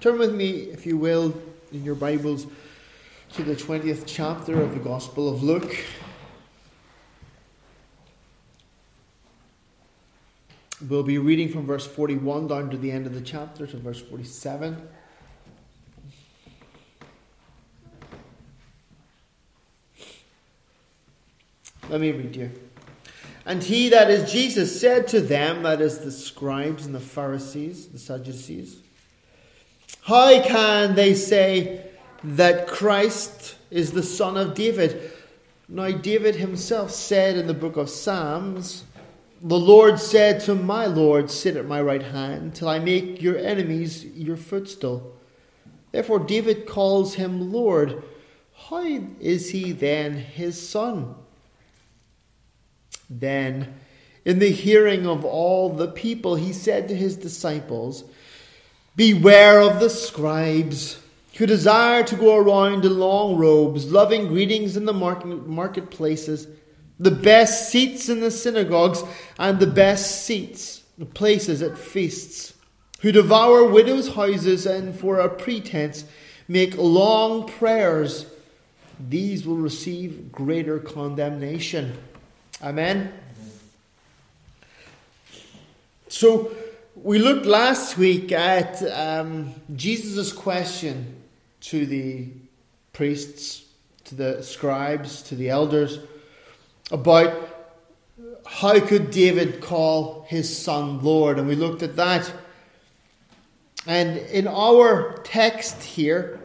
Turn with me, if you will, in your Bibles to the 20th chapter of the Gospel of Luke. We'll be reading from verse 41 down to the end of the chapter, to verse 47. Let me read you. And he, that is Jesus, said to them, that is the scribes and the Pharisees, the Sadducees, How can they say that Christ is the son of David? Now, David himself said in the book of Psalms, The Lord said to my Lord, Sit at my right hand, till I make your enemies your footstool. Therefore, David calls him Lord. How is he then his son? Then, in the hearing of all the people, he said to his disciples, Beware of the scribes who desire to go around in long robes, loving greetings in the market, marketplaces, the best seats in the synagogues, and the best seats, the places at feasts, who devour widows' houses and for a pretense make long prayers. These will receive greater condemnation. Amen. So, we looked last week at um, Jesus' question to the priests, to the scribes, to the elders about how could David call his son Lord, and we looked at that. And in our text here,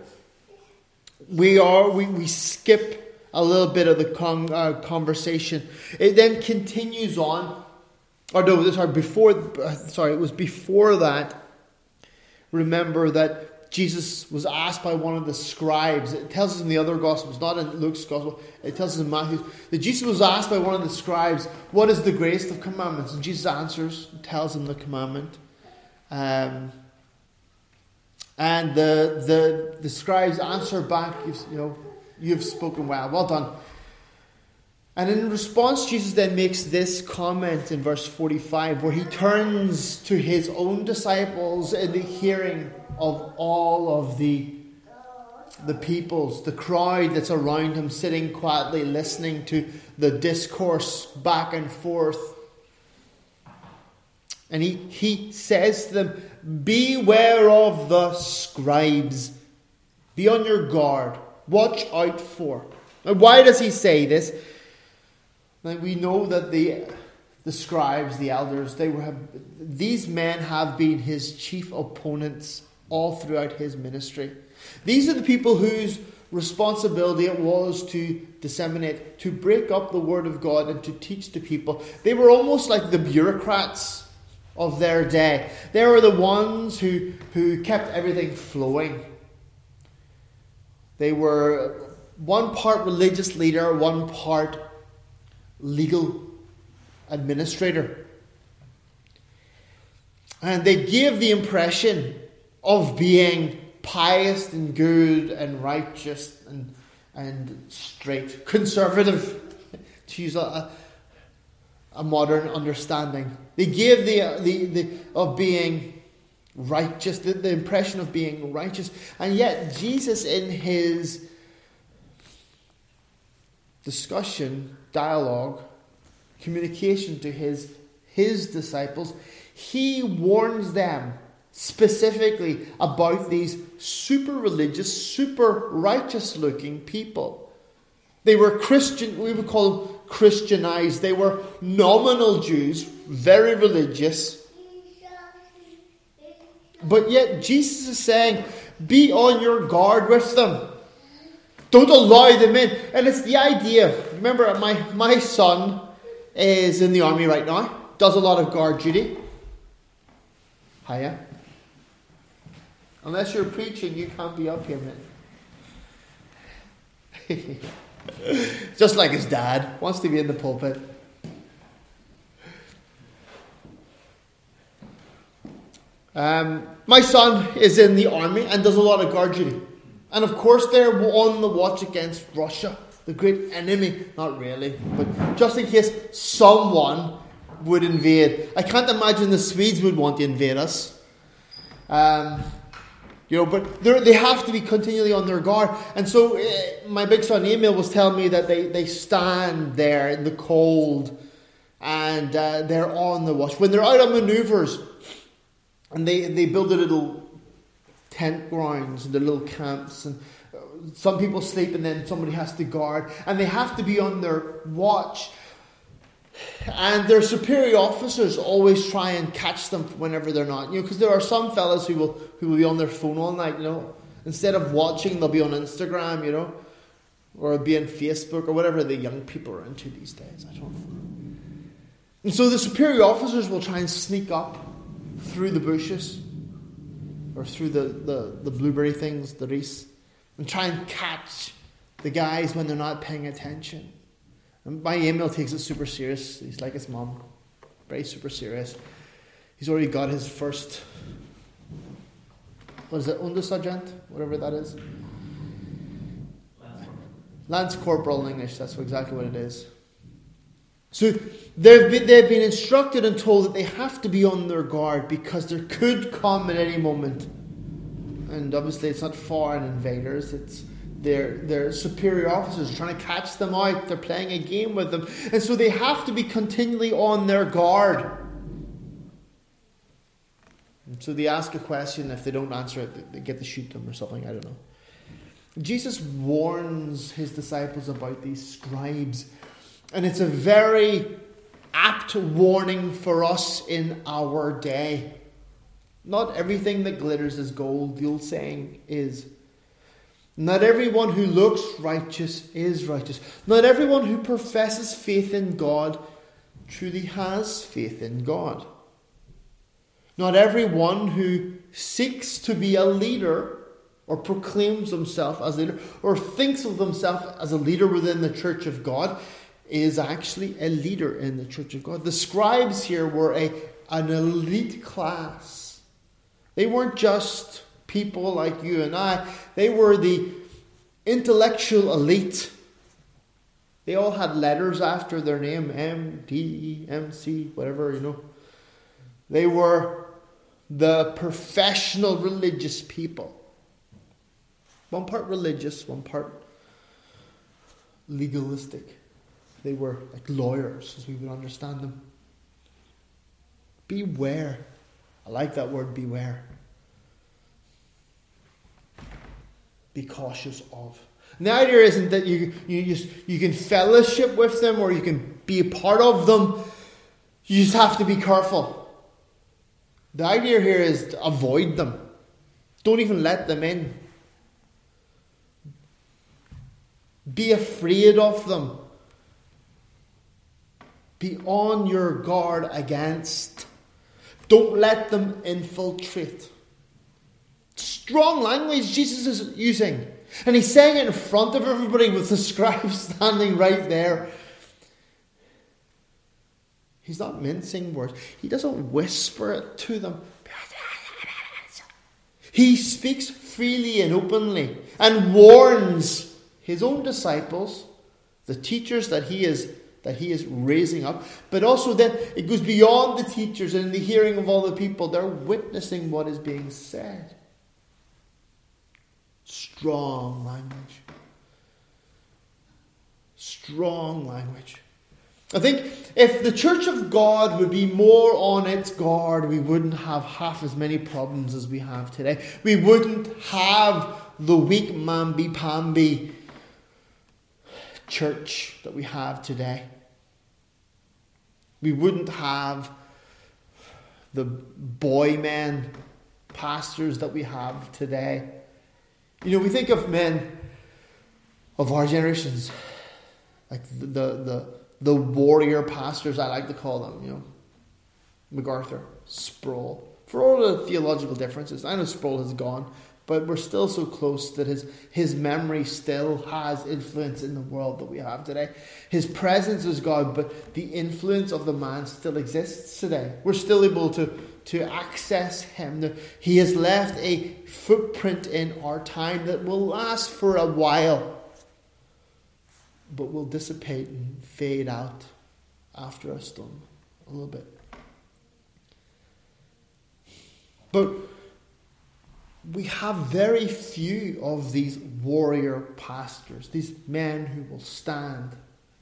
we are we, we skip a little bit of the con- uh, conversation. It then continues on. Or no, sorry, before, sorry, it was before that. Remember that Jesus was asked by one of the scribes. It tells us in the other Gospels, not in Luke's Gospel, it tells us in Matthew, that Jesus was asked by one of the scribes, What is the greatest of commandments? And Jesus answers, tells him the commandment. Um, and the, the, the scribes answer back, you know, You've spoken well. Well done. And in response, Jesus then makes this comment in verse 45 where he turns to his own disciples in the hearing of all of the, the peoples, the crowd that's around him, sitting quietly listening to the discourse back and forth. And he, he says to them, Beware of the scribes, be on your guard. Watch out for. Now, why does he say this? We know that the, the scribes, the elders, they were have, these men have been his chief opponents all throughout his ministry. These are the people whose responsibility it was to disseminate, to break up the word of God and to teach the people. They were almost like the bureaucrats of their day. They were the ones who, who kept everything flowing. They were one part religious leader, one part legal administrator. And they gave the impression of being pious and good and righteous and, and straight, conservative, to use a, a modern understanding. They gave the, the, the of being righteous, the, the impression of being righteous. And yet, Jesus, in his discussion, dialogue, communication to his, his disciples, he warns them specifically about these super religious, super righteous looking people. They were Christian, we would call them Christianized. They were nominal Jews, very religious, but yet Jesus is saying, be on your guard with them. Don't allow them in. And it's the idea. Remember, my, my son is in the army right now, does a lot of guard duty. Hiya. Unless you're preaching, you can't be up here, man. Just like his dad, wants to be in the pulpit. Um, my son is in the army and does a lot of guard duty. And of course, they're on the watch against Russia, the great enemy. Not really, but just in case someone would invade. I can't imagine the Swedes would want to invade us. Um, You know, but they have to be continually on their guard. And so uh, my big son Emil was telling me that they, they stand there in the cold and uh, they're on the watch. When they're out on maneuvers and they, they build a little tent grounds and the little camps and uh, some people sleep and then somebody has to guard and they have to be on their watch and their superior officers always try and catch them whenever they're not. You know, because there are some fellas who will who will be on their phone all night. You know, instead of watching, they'll be on Instagram. You know, or be on Facebook or whatever the young people are into these days. I don't know. And so the superior officers will try and sneak up through the bushes or through the, the, the blueberry things, the reese, and try and catch the guys when they're not paying attention. And my Emil takes it super serious. He's like his mom, very super serious. He's already got his first, what is it, Undersergeant? Whatever that is. Lance Corporal in English, that's exactly what it is. So they've been, they've been instructed and told that they have to be on their guard because there could come at any moment. And obviously, it's not foreign invaders, it's their, their superior officers trying to catch them out. They're playing a game with them. And so they have to be continually on their guard. And so they ask a question. If they don't answer it, they get to shoot them or something. I don't know. Jesus warns his disciples about these scribes. And it's a very apt warning for us in our day. Not everything that glitters is gold, the old saying is. Not everyone who looks righteous is righteous. Not everyone who professes faith in God truly has faith in God. Not everyone who seeks to be a leader or proclaims himself as a leader or thinks of himself as a leader within the church of God is actually a leader in the church of God. The scribes here were a, an elite class. They weren't just people like you and I. They were the intellectual elite. They all had letters after their name M, D, M, C, whatever, you know. They were the professional religious people. One part religious, one part legalistic. They were like lawyers, as we would understand them. Beware. I like that word, beware. be cautious of. And the idea isn't that you, you, just, you can fellowship with them or you can be a part of them. You just have to be careful. The idea here is to avoid them. Don't even let them in. Be afraid of them. Be on your guard against. Don't let them infiltrate. Strong language Jesus is using. And he's saying it in front of everybody with the scribe standing right there. He's not mincing words. He doesn't whisper it to them. He speaks freely and openly and warns his own disciples, the teachers that he is that he is raising up, but also then it goes beyond the teachers and the hearing of all the people. They're witnessing what is being said. Strong language. Strong language. I think if the Church of God would be more on its guard, we wouldn't have half as many problems as we have today. We wouldn't have the weak mamby pamby church that we have today. We wouldn't have the boy men pastors that we have today. You know, we think of men of our generations, like the, the, the, the warrior pastors, I like to call them, you know, MacArthur, Sproul. For all the theological differences, I know Sproul has gone, but we're still so close that his, his memory still has influence in the world that we have today. His presence is God, but the influence of the man still exists today. We're still able to to access Him. He has left a footprint in our time that will last for a while, but will dissipate and fade out after a storm a little bit. But we have very few of these warrior pastors, these men who will stand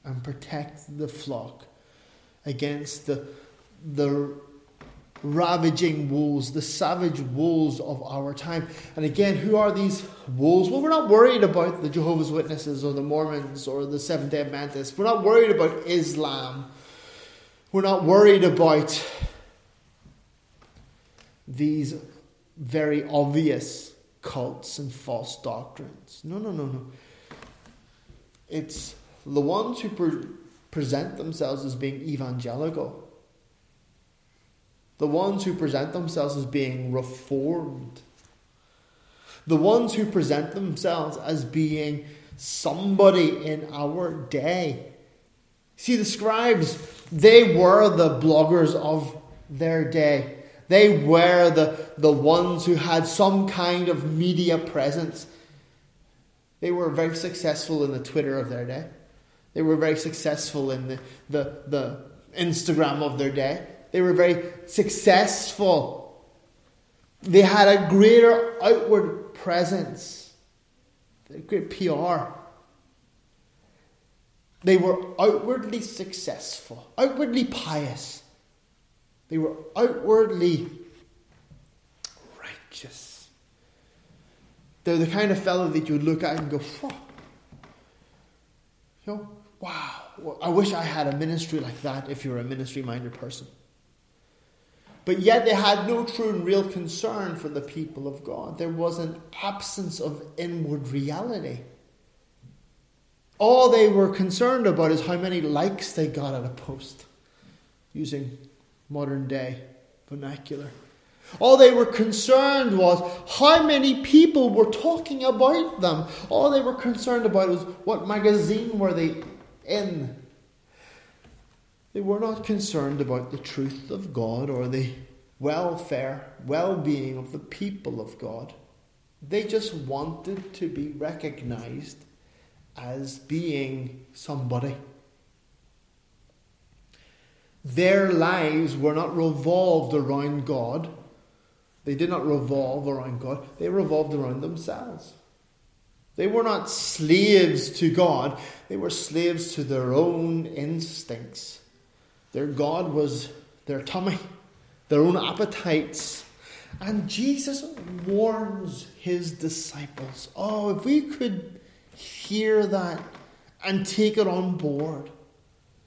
and protect the flock against the, the ravaging wolves, the savage wolves of our time. And again, who are these wolves? Well, we're not worried about the Jehovah's Witnesses or the Mormons or the Seventh day Adventists. We're not worried about Islam. We're not worried about these very obvious cults and false doctrines. No, no, no, no. It's the ones who pre- present themselves as being evangelical the ones who present themselves as being reformed, the ones who present themselves as being somebody in our day. See, the scribes, they were the bloggers of their day. They were the, the ones who had some kind of media presence. They were very successful in the Twitter of their day. They were very successful in the, the, the Instagram of their day. They were very successful. They had a greater outward presence, great PR. They were outwardly successful, outwardly pious. They were outwardly righteous. They're the kind of fellow that you would look at and go, oh, you know, wow, I wish I had a ministry like that if you're a ministry minded person. But yet they had no true and real concern for the people of God. There was an absence of inward reality. All they were concerned about is how many likes they got at a post, using modern day vernacular. All they were concerned was how many people were talking about them. All they were concerned about was what magazine were they in. They were not concerned about the truth of God or the welfare, well being of the people of God. They just wanted to be recognized as being somebody. Their lives were not revolved around God. They did not revolve around God. They revolved around themselves. They were not slaves to God, they were slaves to their own instincts. Their God was their tummy, their own appetites. And Jesus warns his disciples. Oh, if we could hear that and take it on board.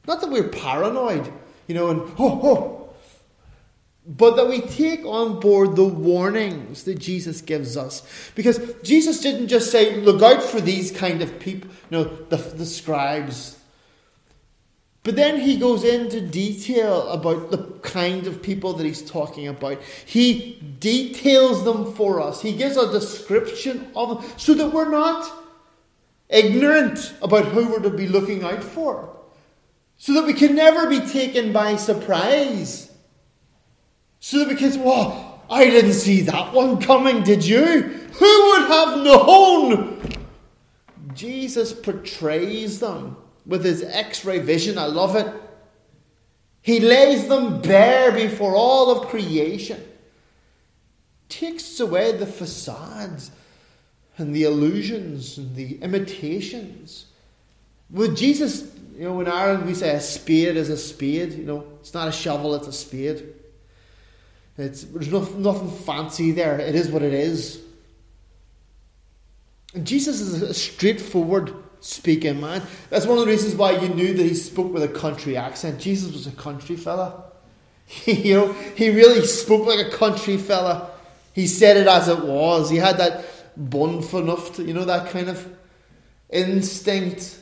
Not that we're paranoid, you know, and oh, oh, but that we take on board the warnings that Jesus gives us. Because Jesus didn't just say, look out for these kind of people, you know, the, the scribes, but then he goes into detail about the kind of people that he's talking about. He details them for us. He gives a description of them so that we're not ignorant about who we're to be looking out for. So that we can never be taken by surprise. So that we can say, well, I didn't see that one coming, did you? Who would have known? Jesus portrays them with his x ray vision. I love it. He lays them bare before all of creation, takes away the facades and the illusions and the imitations. With Jesus, you know, in Ireland we say a spade is a spade, you know, it's not a shovel, it's a spade. It's, there's nothing, nothing fancy there. It is what it is. And Jesus is a straightforward speaking man. That's one of the reasons why you knew that he spoke with a country accent. Jesus was a country fella. you know, he really spoke like a country fella. He said it as it was. He had that bonfunuft, you know, that kind of instinct.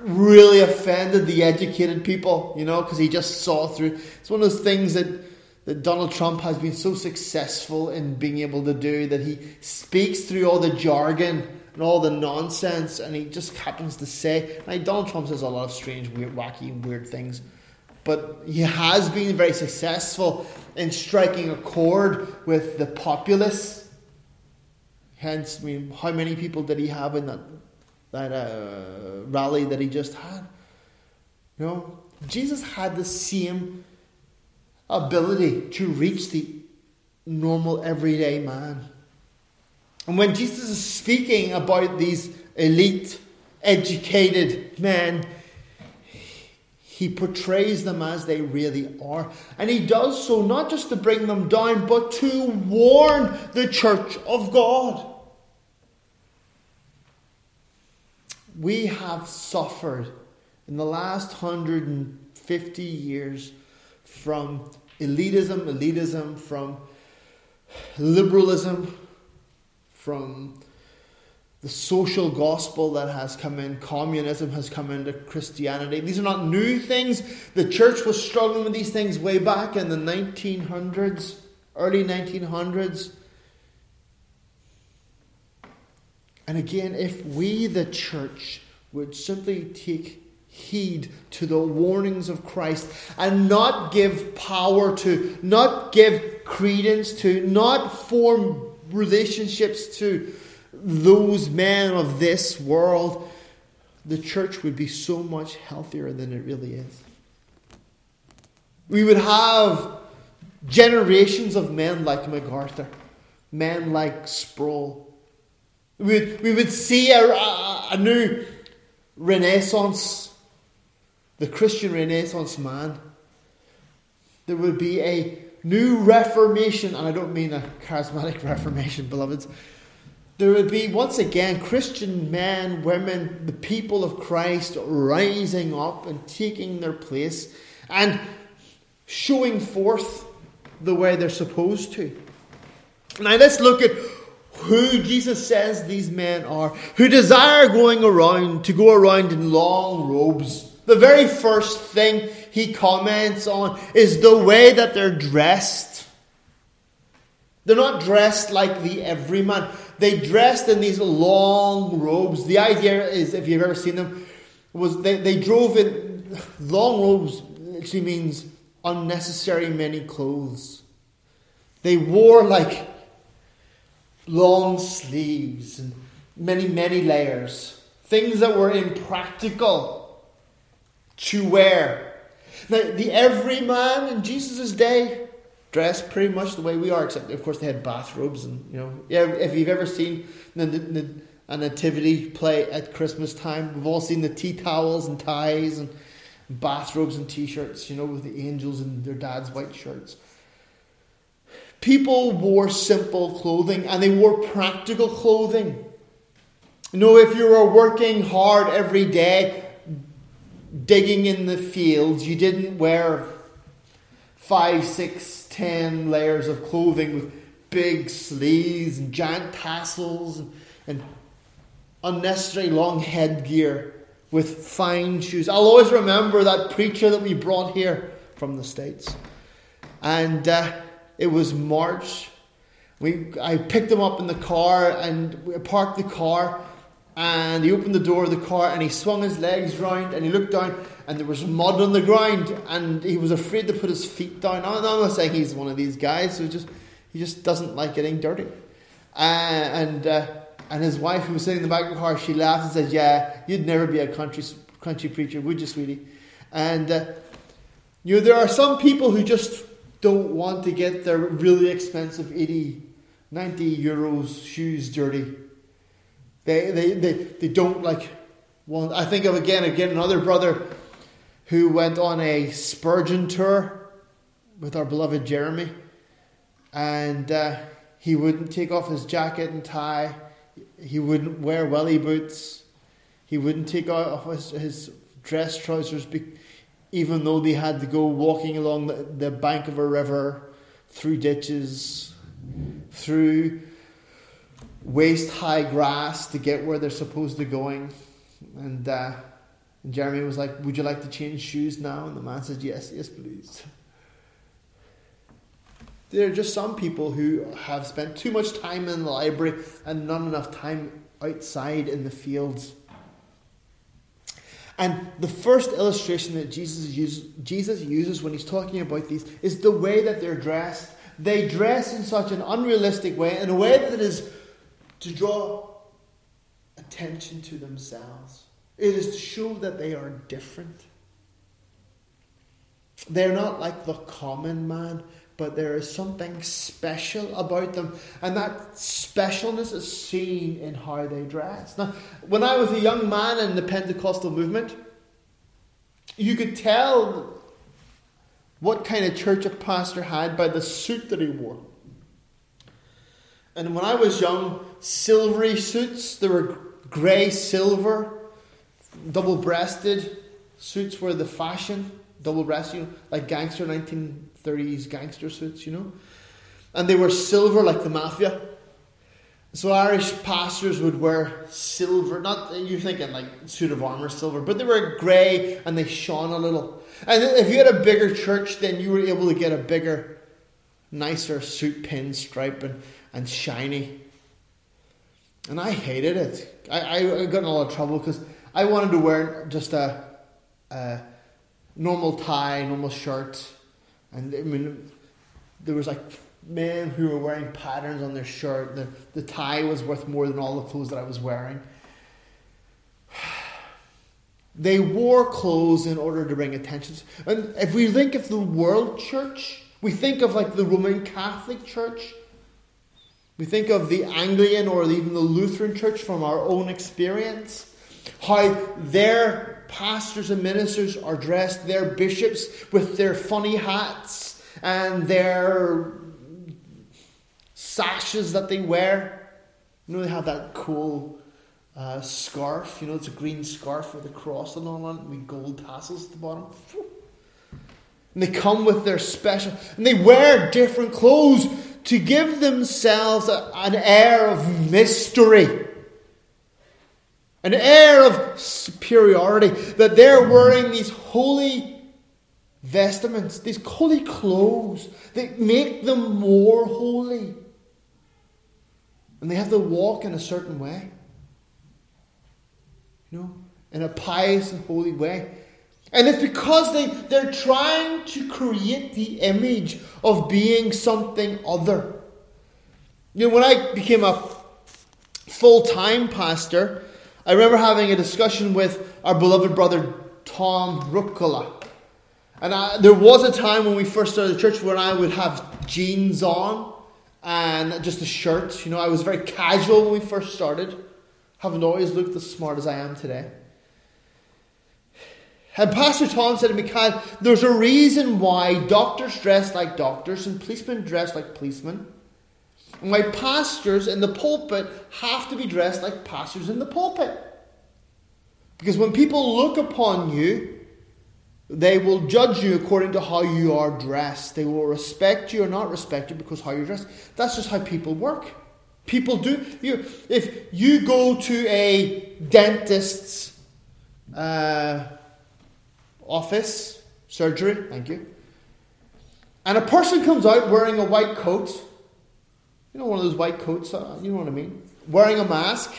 Really offended the educated people, you know, because he just saw through. It's one of those things that that Donald Trump has been so successful in being able to do that he speaks through all the jargon and all the nonsense, and he just happens to say. Now, Donald Trump says a lot of strange, weird, wacky, weird things, but he has been very successful in striking a chord with the populace. Hence, I mean, how many people did he have in that that uh, rally that he just had? You know, Jesus had the same ability to reach the normal, everyday man. And when Jesus is speaking about these elite, educated men, he portrays them as they really are. And he does so not just to bring them down, but to warn the church of God. We have suffered in the last 150 years from elitism, elitism, from liberalism, from the social gospel that has come in, communism has come into Christianity. These are not new things. The church was struggling with these things way back in the 1900s, early 1900s. And again, if we, the church, would simply take heed to the warnings of Christ and not give power to, not give credence to, not form relationships to those men of this world, the church would be so much healthier than it really is. We would have generations of men like MacArthur, men like Sproul. We would, we would see a, a, a new renaissance, the Christian renaissance man. There would be a new reformation, and I don't mean a charismatic reformation, beloveds there would be once again Christian men, women, the people of Christ rising up and taking their place and showing forth the way they're supposed to. Now let's look at who Jesus says these men are, who desire going around to go around in long robes. The very first thing he comments on is the way that they're dressed. They're not dressed like the everyman. They dressed in these long robes. The idea is, if you've ever seen them, was they, they drove in long robes literally means unnecessary many clothes. They wore like long sleeves and many, many layers. Things that were impractical to wear. Now, the everyman in Jesus' day dressed pretty much the way we are, except of course they had bathrobes and you know. If you've ever seen the, the, a nativity play at Christmas time, we've all seen the tea towels and ties and bathrobes and t-shirts, you know, with the angels and their dad's white shirts. People wore simple clothing and they wore practical clothing. You know, if you were working hard every day, digging in the fields, you didn't wear five, six, ten layers of clothing with big sleeves and giant tassels and, unnecessary long headgear with fine shoes. I'll always remember that preacher that we brought here from the States. And uh, it was March. We, I picked him up in the car and we parked the car. And he opened the door of the car and he swung his legs round and he looked down and there was mud on the ground, and he was afraid to put his feet down. I'm not saying he's one of these guys who just he just doesn't like getting dirty. Uh, and uh, and his wife, who was sitting in the back of the car, she laughed and said, "Yeah, you'd never be a country country preacher, would you, sweetie?" And uh, you know, there are some people who just don't want to get their really expensive 80, 90 euros shoes dirty. They, they, they, they don't like want. I think of again, again, another brother who went on a Spurgeon tour with our beloved Jeremy. And uh, he wouldn't take off his jacket and tie, he wouldn't wear welly boots, he wouldn't take off his, his dress trousers, even though they had to go walking along the, the bank of a river, through ditches, through waist high grass to get where they're supposed to going. And uh, Jeremy was like, Would you like to change shoes now? And the man said, Yes, yes, please. There are just some people who have spent too much time in the library and not enough time outside in the fields. And the first illustration that Jesus uses, Jesus uses when he's talking about these is the way that they're dressed. They dress in such an unrealistic way, in a way that is to draw attention to themselves. It is to show that they are different. They're not like the common man, but there is something special about them, and that specialness is seen in how they dress. Now, when I was a young man in the Pentecostal movement, you could tell what kind of church a pastor had by the suit that he wore. And when I was young, silvery suits, they were grey silver, double breasted suits were the fashion, double breasted, you know, like gangster 1930s gangster suits, you know. And they were silver like the mafia. So Irish pastors would wear silver, not you're thinking like suit of armor silver, but they were grey and they shone a little. And if you had a bigger church, then you were able to get a bigger, nicer suit pin stripe and, and shiny. And I hated it. I, I got in a lot of trouble because I wanted to wear just a, a normal tie, normal shirt, and I mean, there was like men who were wearing patterns on their shirt. The, the tie was worth more than all the clothes that I was wearing. They wore clothes in order to bring attention. And if we think of the world church, we think of like the Roman Catholic Church. We think of the Anglican or even the Lutheran Church from our own experience. How their pastors and ministers are dressed, their bishops with their funny hats and their sashes that they wear. You know, they have that cool uh, scarf. You know, it's a green scarf with a cross and all on it, with gold tassels at the bottom. And they come with their special, and they wear different clothes to give themselves a, an air of mystery, an air of superiority, that they're wearing these holy vestments, these holy clothes that make them more holy. And they have to walk in a certain way. You know, in a pious and holy way. And it's because they, they're trying to create the image of being something other. You know, when I became a full time pastor, I remember having a discussion with our beloved brother Tom Rucola. And I, there was a time when we first started the church when I would have jeans on and just a shirt. You know, I was very casual when we first started. Haven't always looked as smart as I am today. And Pastor Tom said to me, Kyle, there's a reason why doctors dress like doctors and policemen dress like policemen. Why pastors in the pulpit have to be dressed like pastors in the pulpit. Because when people look upon you, they will judge you according to how you are dressed. They will respect you or not respect you because how you're dressed. That's just how people work. People do. You, if you go to a dentist's uh, office, surgery, thank you, and a person comes out wearing a white coat, you know, one of those white coats, uh, you know what I mean, wearing a mask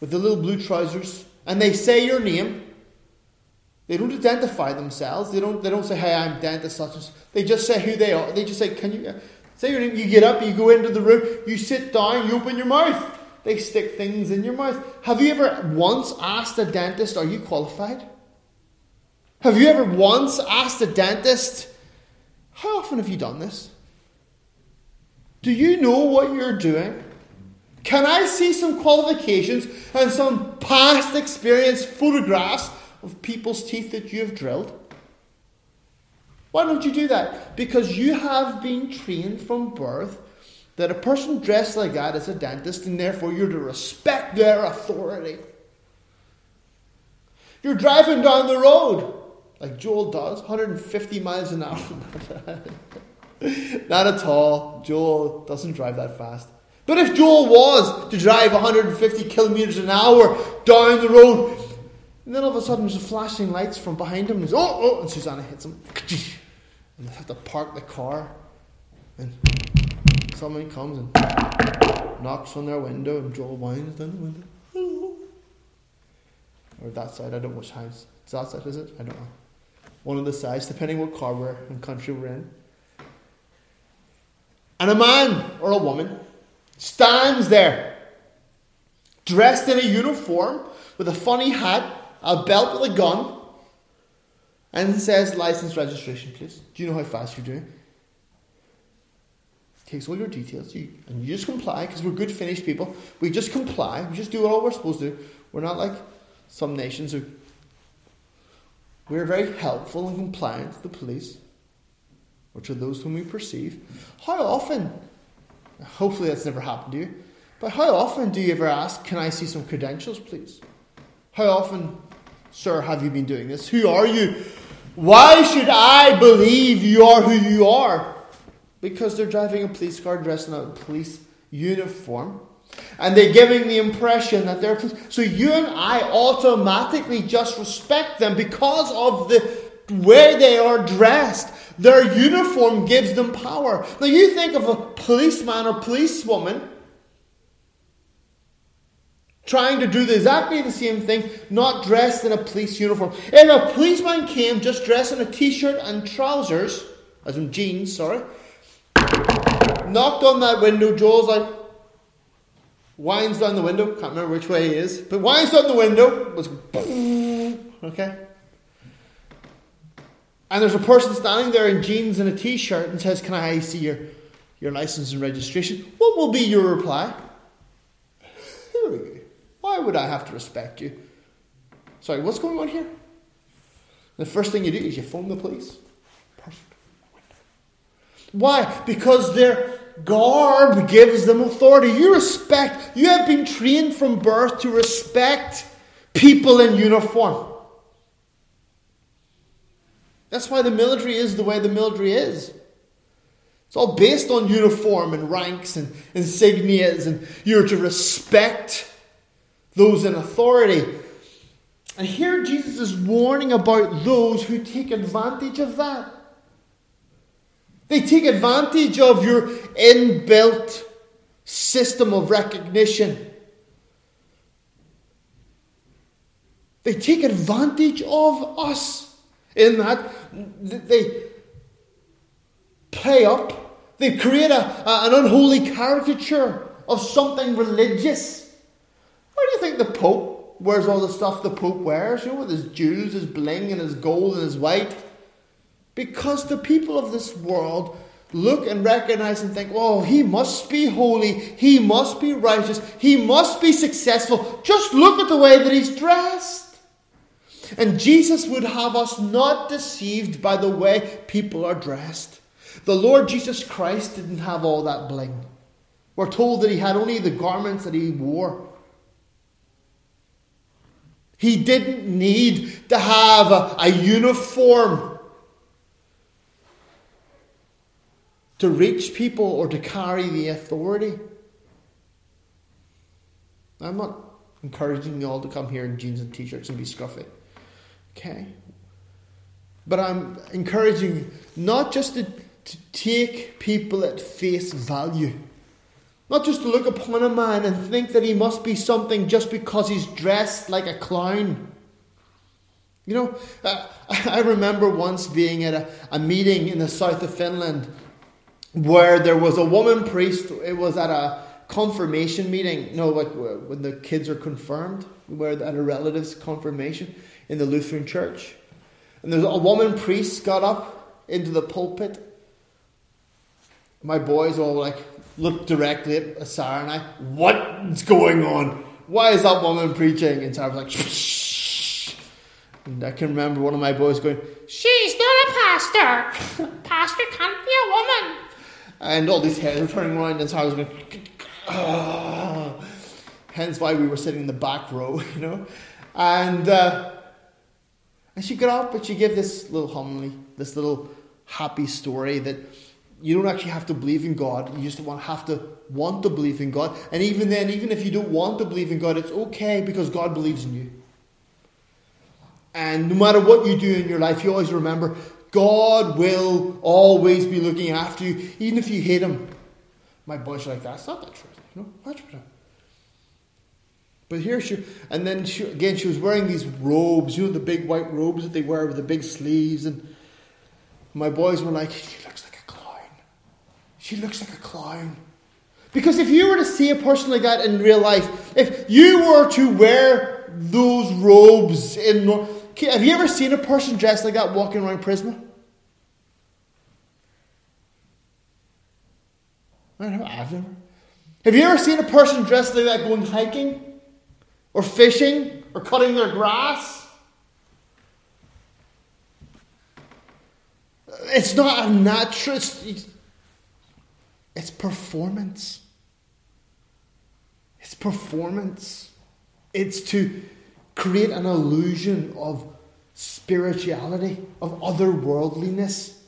with the little blue trousers, and they say your name they don't identify themselves. They don't, they don't say, hey, I'm dentist such and They just say who they are. They just say, can you say your name? You get up, you go into the room, you sit down, you open your mouth. They stick things in your mouth. Have you ever once asked a dentist, are you qualified? Have you ever once asked a dentist, how often have you done this? Do you know what you're doing? Can I see some qualifications and some past experience photographs of people's teeth that you have drilled? Why don't you do that? Because you have been trained from birth that a person dressed like that is a dentist, and therefore you're to respect their authority. You're driving down the road, like Joel does, 150 miles an hour. Not at all. Joel doesn't drive that fast. But if Joel was to drive 150 kilometers an hour down the road, and then all of a sudden, there's flashing lights from behind him. And he's, oh, oh, and Susanna hits him. And they have to park the car. And someone comes and knocks on their window, and Joel whines down the window. Oh. Or that side, I don't know which house. It's that side, is it? I don't know. One of the sides, depending what car we're and country we're in. And a man or a woman stands there, dressed in a uniform with a funny hat a belt with a gun, and says license registration, please. Do you know how fast you're doing? takes all your details, you, and you just comply because we're good Finnish people. We just comply. We just do all we're supposed to do. We're not like some nations who we're very helpful and compliant to the police, which are those whom we perceive. How often, hopefully that's never happened to you, but how often do you ever ask, Can I see some credentials, please? How often, sir, have you been doing this? Who are you? Why should I believe you are who you are? Because they're driving a police car dressed in a police uniform. And they're giving the impression that they're. So you and I automatically just respect them because of the way they are dressed. Their uniform gives them power. Now you think of a policeman or policewoman trying to do exactly the same thing, not dressed in a police uniform. If a policeman came just dressed in a t-shirt and trousers, as in jeans, sorry, knocked on that window, Joel's like, winds down the window, can't remember which way he is, but winds down the window, was okay? And there's a person standing there in jeans and a t-shirt and says, Can I see your, your license and registration? What will be your reply? Why would I have to respect you? Sorry, what's going on here? The first thing you do is you phone the police. Why? Because their garb gives them authority. You respect, you have been trained from birth to respect people in uniform. That's why the military is the way the military is. It's all based on uniform and ranks and insignias, and you're to respect those in authority. And here Jesus is warning about those who take advantage of that. They take advantage of your inbuilt system of recognition. They take advantage of us in that they play up, they create a, an unholy caricature of something religious. Why do you think the Pope wears all the stuff the Pope wears? You know, with his jewels, his bling, and his gold, and his white? Because the people of this world look and recognize and think, oh, he must be holy, he must be righteous, he must be successful. Just look at the way that he's dressed. And Jesus would have us not deceived by the way people are dressed. The Lord Jesus Christ didn't have all that bling. We're told that he had only the garments that he wore. He didn't need to have a, a uniform to reach people or to carry the authority. I'm not encouraging you all to come here in jeans and t shirts and be scruffy. Okay? But I'm encouraging not just to, to take people at face value. Not just to look upon a man and think that he must be something just because he's dressed like a clown. You know, I remember once being at a, a meeting in the south of Finland where there was a woman priest. It was at a confirmation meeting. No, like when the kids are confirmed, where at a relative's confirmation in the Lutheran church, and there's a woman priest got up into the pulpit. My boys all like looked directly at Sarah and I. What's going on? Why is that woman preaching? And Sarah was like, Shh. And I can remember one of my boys going, She's not a pastor. pastor can't be a woman and all these heads were turning around, and I was going, oh. hence why we were sitting in the back row, you know, and uh, and she got up and she gave this little homily, this little happy story that you don't actually have to believe in God. You just want have to want to believe in God, and even then, even if you don't want to believe in God, it's okay because God believes in you. And no matter what you do in your life, you always remember God will always be looking after you, even if you hate Him. My boys are like, that's not the truth. You know, true. But here she, and then she, again, she was wearing these robes, you know, the big white robes that they wear with the big sleeves. And my boys were like, she looks like a clown. She looks like a clown. Because if you were to see a person like that in real life, if you were to wear those robes in have you ever seen a person dressed like that walking around Prisma? I don't know, I've never. Have you ever seen a person dressed like that going hiking? Or fishing? Or cutting their grass? It's not a natural, it's, performance. It's performance. It's to create an illusion of spirituality, of otherworldliness,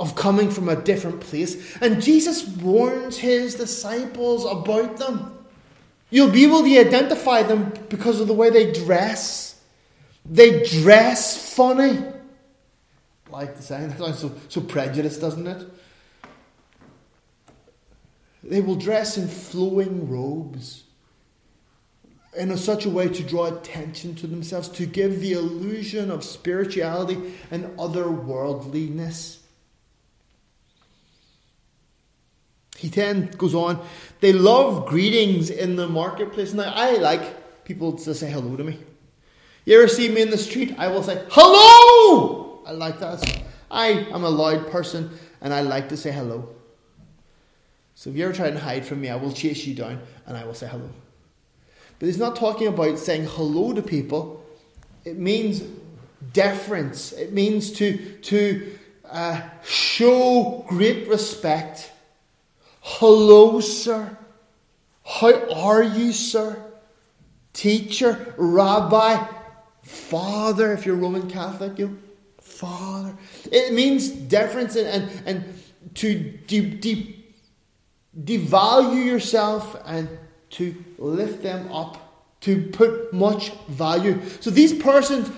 of coming from a different place. And Jesus warns his disciples about them. You'll be able to identify them because of the way they dress. They dress funny. Like the saying, that sounds so, so prejudiced, doesn't it? They will dress in flowing robes in such a way to draw attention to themselves, to give the illusion of spirituality and otherworldliness. He then goes on, they love greetings in the marketplace. Now, I like people to say hello to me. You ever see me in the street? I will say, hello! I like that. I am a loud person and I like to say hello. So if you ever try and hide from me, I will chase you down and I will say hello. But he's not talking about saying hello to people. It means deference. It means to, to uh, show great respect. Hello, sir. How are you, sir? Teacher, rabbi, father, if you're Roman Catholic, you father. It means deference and, and, and to de- de- devalue yourself and to lift them up, to put much value. So these persons,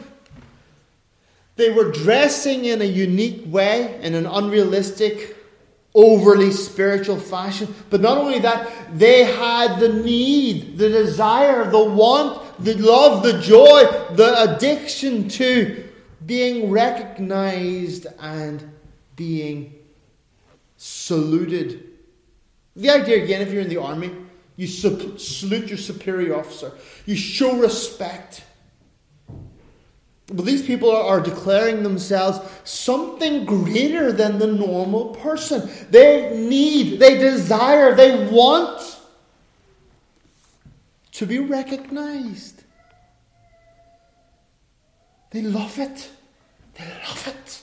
they were dressing in a unique way, in an unrealistic, overly spiritual fashion. But not only that, they had the need, the desire, the want, the love, the joy, the addiction to being recognized and being saluted. The idea, again, if you're in the army, you salute your superior officer. You show respect. But these people are, declaring themselves something greater than the normal person. They need, they desire, they want to be recognized. They love it. They love it.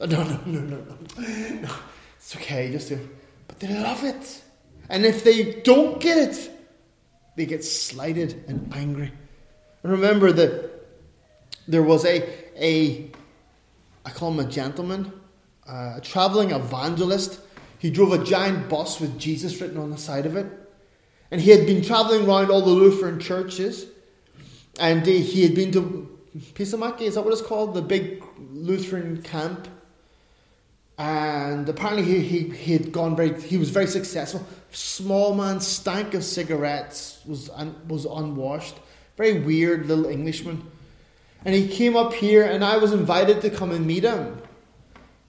Oh, no, no, no, no, no. No, it's okay, just do. But they love it. And if they don't get it, they get slighted and angry. And remember that there was a, a I call him a gentleman, uh, a traveling evangelist. He drove a giant bus with Jesus written on the side of it. And he had been traveling around all the Lutheran churches. And he had been to Pisamaki, is that what it's called? The big Lutheran camp and apparently he, he, he had gone very he was very successful small man stank of cigarettes was un, was unwashed very weird little englishman and he came up here and i was invited to come and meet him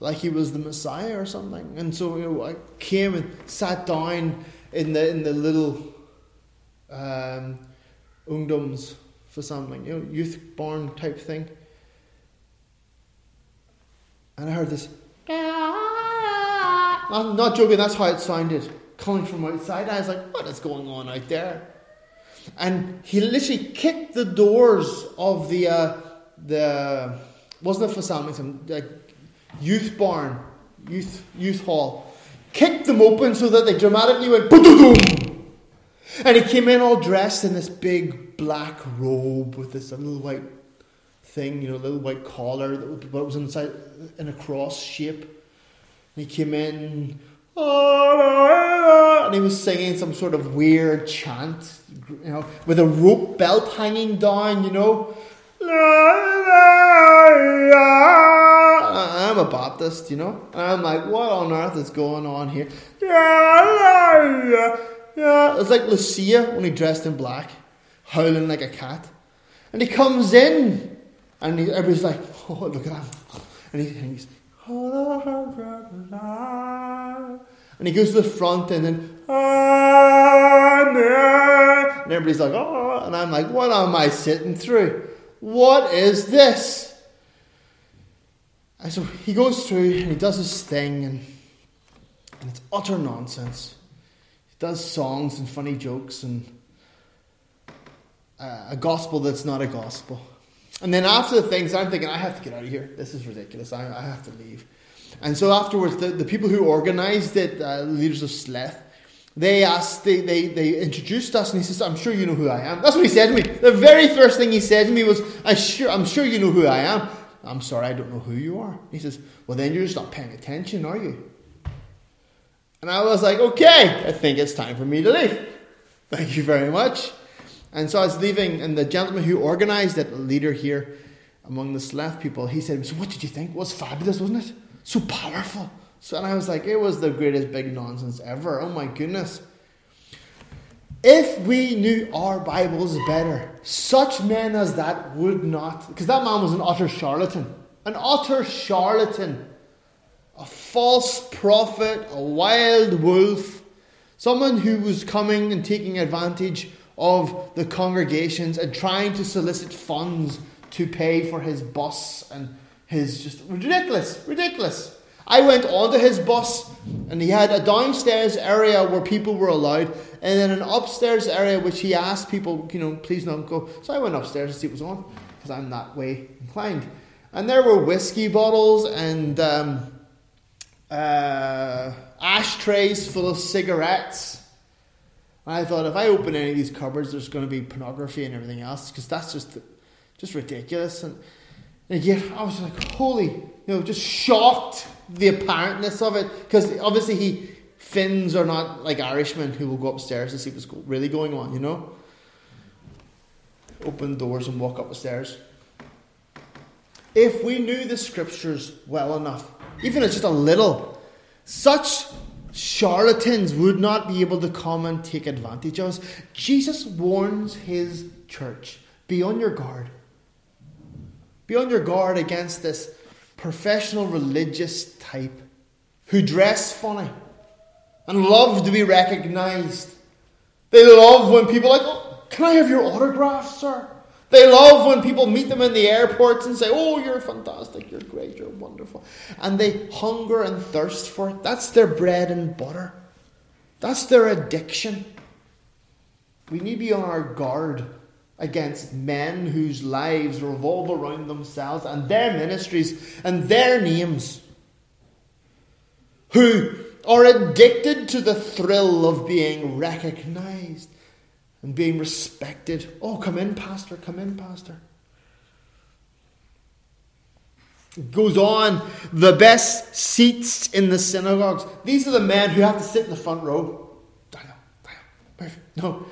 like he was the messiah or something and so you know, i came and sat down in the in the little um, ungdoms for something you know youth barn type thing and i heard this I'm not joking, that's how it sounded coming from outside. I was like, what is going on out there? And he literally kicked the doors of the, uh, the wasn't it for something, um, like youth barn, youth, youth hall. Kicked them open so that they dramatically went boom. And he came in all dressed in this big black robe with this little white thing, you know, little white collar that was inside in a cross shape. And he came in, and he was singing some sort of weird chant, you know, with a rope belt hanging down, you know. I'm a Baptist, you know, and I'm like, what on earth is going on here? It's like Lucia when he dressed in black, howling like a cat. And he comes in, and he, everybody's like, oh, look at him. And, he, and he's, and he goes to the front and then, and everybody's like, oh, and I'm like, what am I sitting through? What is this? And so he goes through and he does his thing and And it's utter nonsense. He does songs and funny jokes and uh, a gospel that's not a gospel. And then after the things, I'm thinking, I have to get out of here. This is ridiculous. I, I have to leave. And so afterwards, the, the people who organized it, uh, leaders of Sleth, they asked, they, they, they introduced us, and he says, I'm sure you know who I am. That's what he said to me. The very first thing he said to me was, I sure, I'm sure you know who I am. I'm sorry, I don't know who you are. He says, Well, then you're just not paying attention, are you? And I was like, Okay, I think it's time for me to leave. Thank you very much. And so I was leaving, and the gentleman who organized it, a leader here among the Slav people, he said, So what did you think? It was fabulous, wasn't it? So powerful. So, and I was like, It was the greatest big nonsense ever. Oh my goodness. If we knew our Bibles better, such men as that would not, because that man was an utter charlatan, an utter charlatan, a false prophet, a wild wolf, someone who was coming and taking advantage of the congregations and trying to solicit funds to pay for his bus and his just ridiculous, ridiculous. I went onto his bus and he had a downstairs area where people were allowed and then an upstairs area which he asked people, you know, please don't go. So I went upstairs to see what was on because I'm that way inclined. And there were whiskey bottles and um, uh, ashtrays full of cigarettes. And I thought if I open any of these cupboards, there's going to be pornography and everything else because that's just just ridiculous. And, and again, I was like, holy, you know, just shocked the apparentness of it because obviously he Finns are not like Irishmen who will go upstairs to see what's really going on, you know. Open doors and walk up the stairs. If we knew the scriptures well enough, even if just a little, such charlatans would not be able to come and take advantage of us. Jesus warns his church be on your guard. Be on your guard against this professional religious type who dress funny and love to be recognized. They love when people like, oh, can I have your autograph, sir? They love when people meet them in the airports and say, Oh, you're fantastic, you're great, you're wonderful. And they hunger and thirst for it. That's their bread and butter, that's their addiction. We need to be on our guard against men whose lives revolve around themselves and their ministries and their names, who are addicted to the thrill of being recognized and being respected. Oh, come in, Pastor, come in, Pastor. It goes on, the best seats in the synagogues. These are the men who have to sit in the front row. Daniel, Daniel, perfect. No.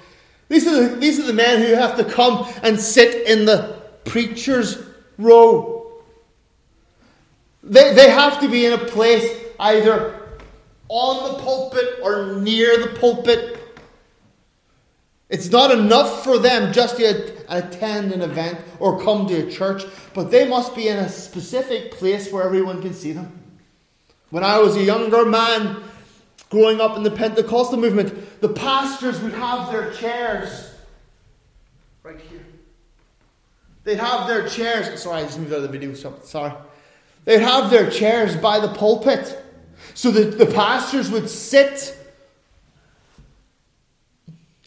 These are, the, these are the men who have to come and sit in the preacher's row. They, they have to be in a place either on the pulpit or near the pulpit. It's not enough for them just to attend an event or come to a church, but they must be in a specific place where everyone can see them. When I was a younger man, growing up in the Pentecostal movement, the pastors would have their chairs right here. They'd have their chairs. Sorry, I just moved out of the video. Sorry. They'd have their chairs by the pulpit. So that the pastors would sit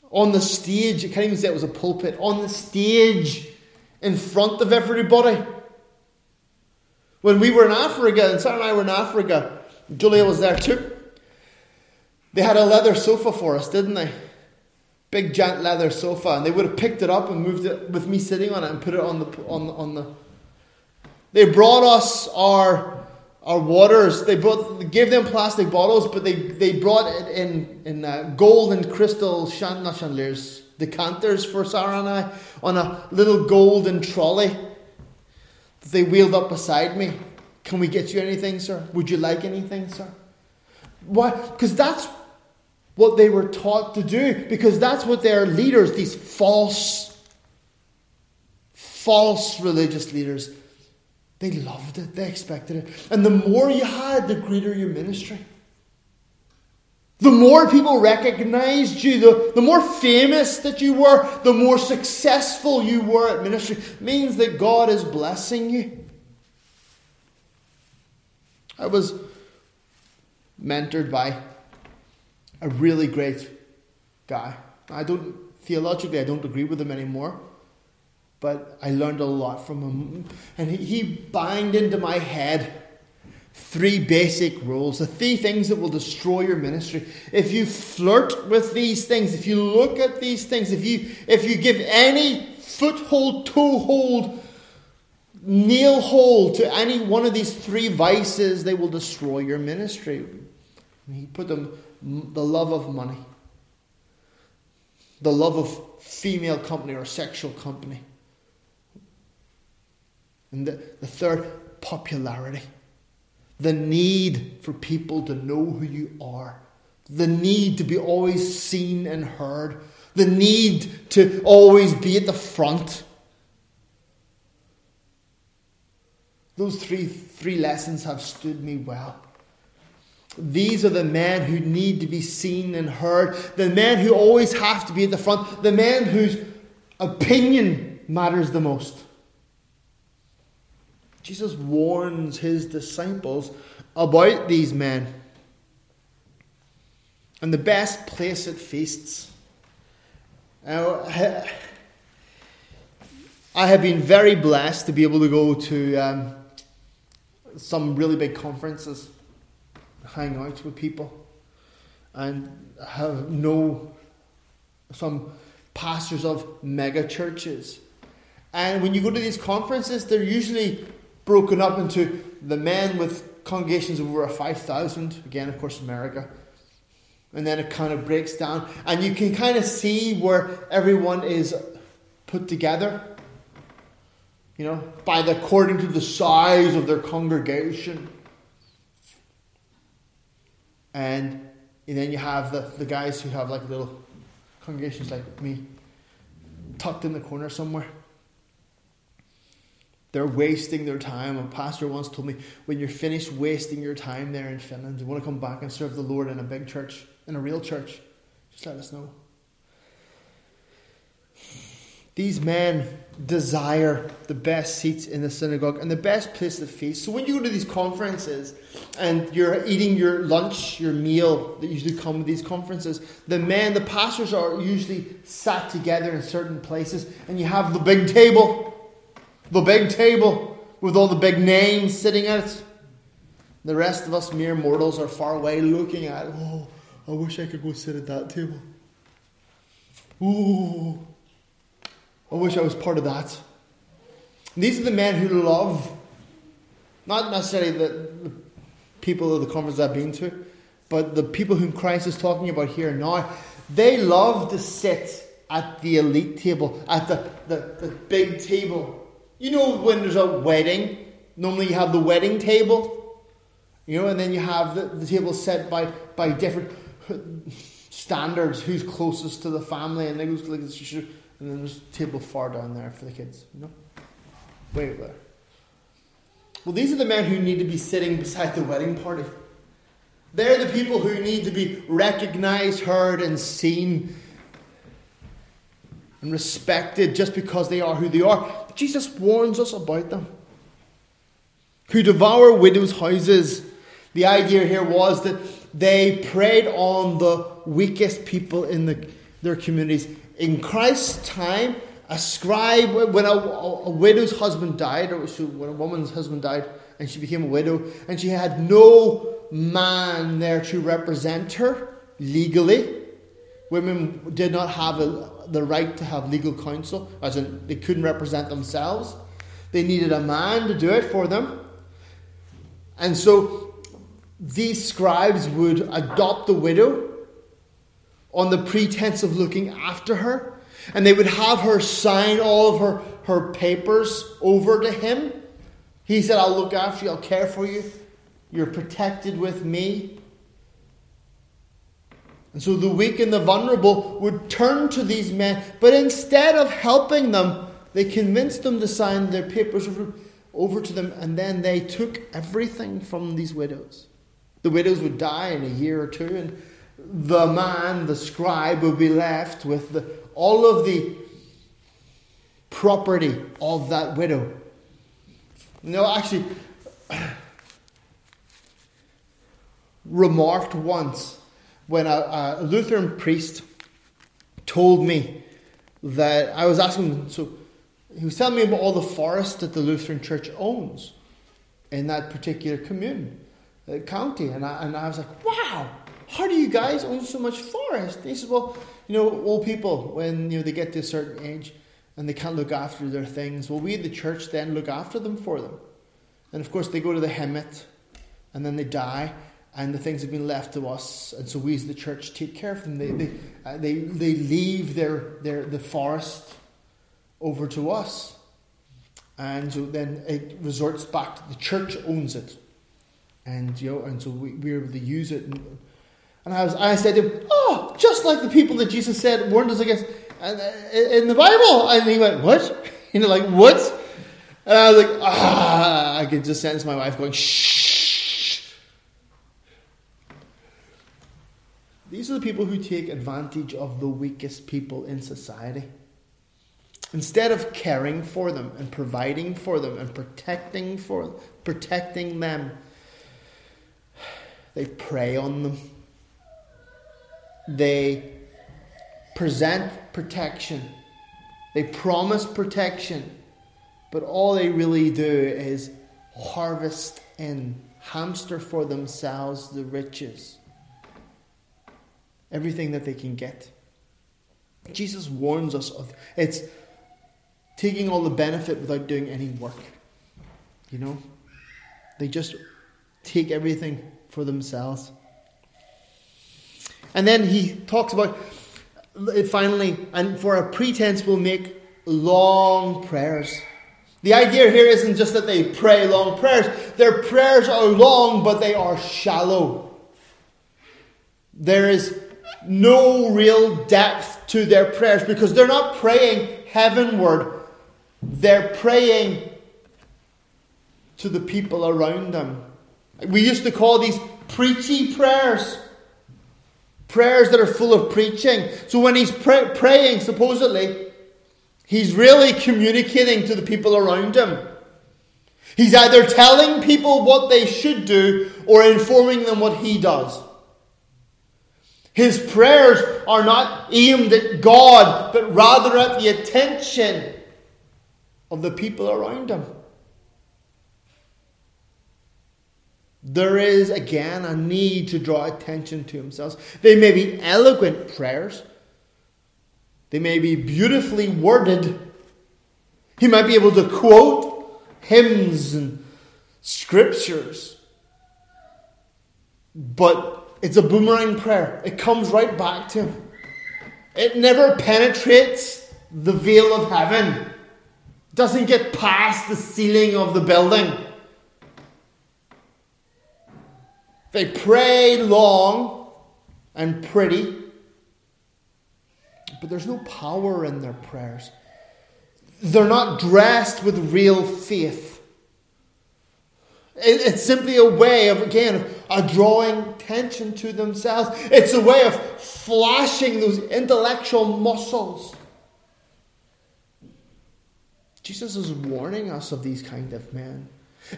on the stage. You can't even say it was a pulpit. On the stage in front of everybody. When we were in Africa, and Sarah and I were in Africa, Julia was there too. They had a leather sofa for us, didn't they? Big giant leather sofa, and they would have picked it up and moved it with me sitting on it and put it on the on on the. They brought us our our waters. They brought, gave them plastic bottles, but they, they brought it in, in uh, gold and crystal, chan, not chandeliers, decanters for Sarah and I on a little golden trolley that they wheeled up beside me. Can we get you anything, sir? Would you like anything, sir? Why? Because that's what they were taught to do. Because that's what their leaders, these false, false religious leaders, they loved it, they expected it. And the more you had, the greater your ministry. The more people recognized you, the, the more famous that you were, the more successful you were at ministry, means that God is blessing you. I was mentored by a really great guy. I don't theologically I don't agree with him anymore, but I learned a lot from him, and he, he banged into my head three basic rules, the three things that will destroy your ministry. If you flirt with these things, if you look at these things, if you if you give any foothold, toehold, nail hold to any one of these three vices, they will destroy your ministry. He put them the love of money, the love of female company or sexual company. And the, the third, popularity. The need for people to know who you are. The need to be always seen and heard. The need to always be at the front. Those three, three lessons have stood me well. These are the men who need to be seen and heard, the men who always have to be at the front, the men whose opinion matters the most. Jesus warns his disciples about these men. And the best place at feasts. Now, I have been very blessed to be able to go to um, some really big conferences hang out with people and have know some pastors of mega churches. And when you go to these conferences, they're usually broken up into the men with congregations of over 5,000, again, of course, America. And then it kind of breaks down, and you can kind of see where everyone is put together. You know, by the, according to the size of their congregation. And, and then you have the, the guys who have like little congregations like me, tucked in the corner somewhere. They're wasting their time. A pastor once told me, when you're finished wasting your time there in Finland, you want to come back and serve the Lord in a big church, in a real church, just let us know. These men desire the best seats in the synagogue and the best place to feast. So when you go to these conferences and you're eating your lunch, your meal that usually come with these conferences, the men, the pastors are usually sat together in certain places and you have the big table. The big table with all the big names sitting at it. The rest of us mere mortals are far away looking at. Oh, I wish I could go sit at that table. Ooh. I wish I was part of that. And these are the men who love, not necessarily the, the people of the conference I've been to, but the people whom Christ is talking about here now. They love to sit at the elite table, at the, the, the big table. You know, when there's a wedding, normally you have the wedding table, you know, and then you have the, the table set by, by different standards who's closest to the family, and they go like and then there's a table far down there for the kids, you know? Way over there. Well, these are the men who need to be sitting beside the wedding party. They're the people who need to be recognized, heard, and seen and respected just because they are who they are. Jesus warns us about them. Who devour widows' houses. The idea here was that they preyed on the weakest people in the, their communities in Christ's time, a scribe, when a, a, widow's husband died, or when a woman's husband died, and she became a widow, and she had no man there to represent her legally, women did not have a, the right to have legal counsel, as in they couldn't represent themselves. They needed a man to do it for them. And so these scribes would adopt the widow on the pretense of looking after her. And they would have her sign all of her, her papers over to him. He said, I'll look after you, I'll care for you. You're protected with me. And so the weak and the vulnerable would turn to these men, but instead of helping them, they convinced them to sign their papers over, to them, and then they took everything from these widows. The widows would die in a year or two, and the man, the scribe, would be left with the, all of the property of that widow. No, actually, remarked once when a, a Lutheran priest told me that I was asking so he was telling me about all the forests that the Lutheran Church owns in that particular commune, uh, county, and I, and I was like, wow, how do you guys own so much forest? And he said, well, you know, old people when you know they get to a certain age and they can't look after their things, well, we the church then look after them for them, and of course they go to the Hemet, and then they die, and the things have been left to us, and so we as the church take care of them. They they uh, they, they leave their, their the forest over to us, and so then it resorts back to the church owns it, and you know, and so we we're able to use it. And, and I was I said to him, oh, just like the people that Jesus said warned us against uh, in the Bible, and he went, what? You know, like what? And I was like, ah, I could just sense my wife going, shh. These are the people who take advantage of the weakest people in society. Instead of caring for them and providing for them and protecting for protecting them, they prey on them. They present protection. They promise protection. But all they really do is harvest and hamster for themselves the riches everything that they can get. Jesus warns us of it's taking all the benefit without doing any work. You know? They just take everything for themselves. And then he talks about finally, and for a pretense will make long prayers. The idea here isn't just that they pray long prayers. Their prayers are long, but they are shallow. There is no real depth to their prayers because they're not praying heavenward, they're praying to the people around them. We used to call these preachy prayers. Prayers that are full of preaching. So when he's pray- praying, supposedly, he's really communicating to the people around him. He's either telling people what they should do or informing them what he does. His prayers are not aimed at God, but rather at the attention of the people around him. There is again a need to draw attention to himself. They may be eloquent prayers, they may be beautifully worded. He might be able to quote hymns and scriptures, but it's a boomerang prayer. It comes right back to him. It never penetrates the veil of heaven. Doesn't get past the ceiling of the building. They pray long and pretty, but there's no power in their prayers. They're not dressed with real faith. It's simply a way of, again, of drawing attention to themselves. It's a way of flashing those intellectual muscles. Jesus is warning us of these kind of men.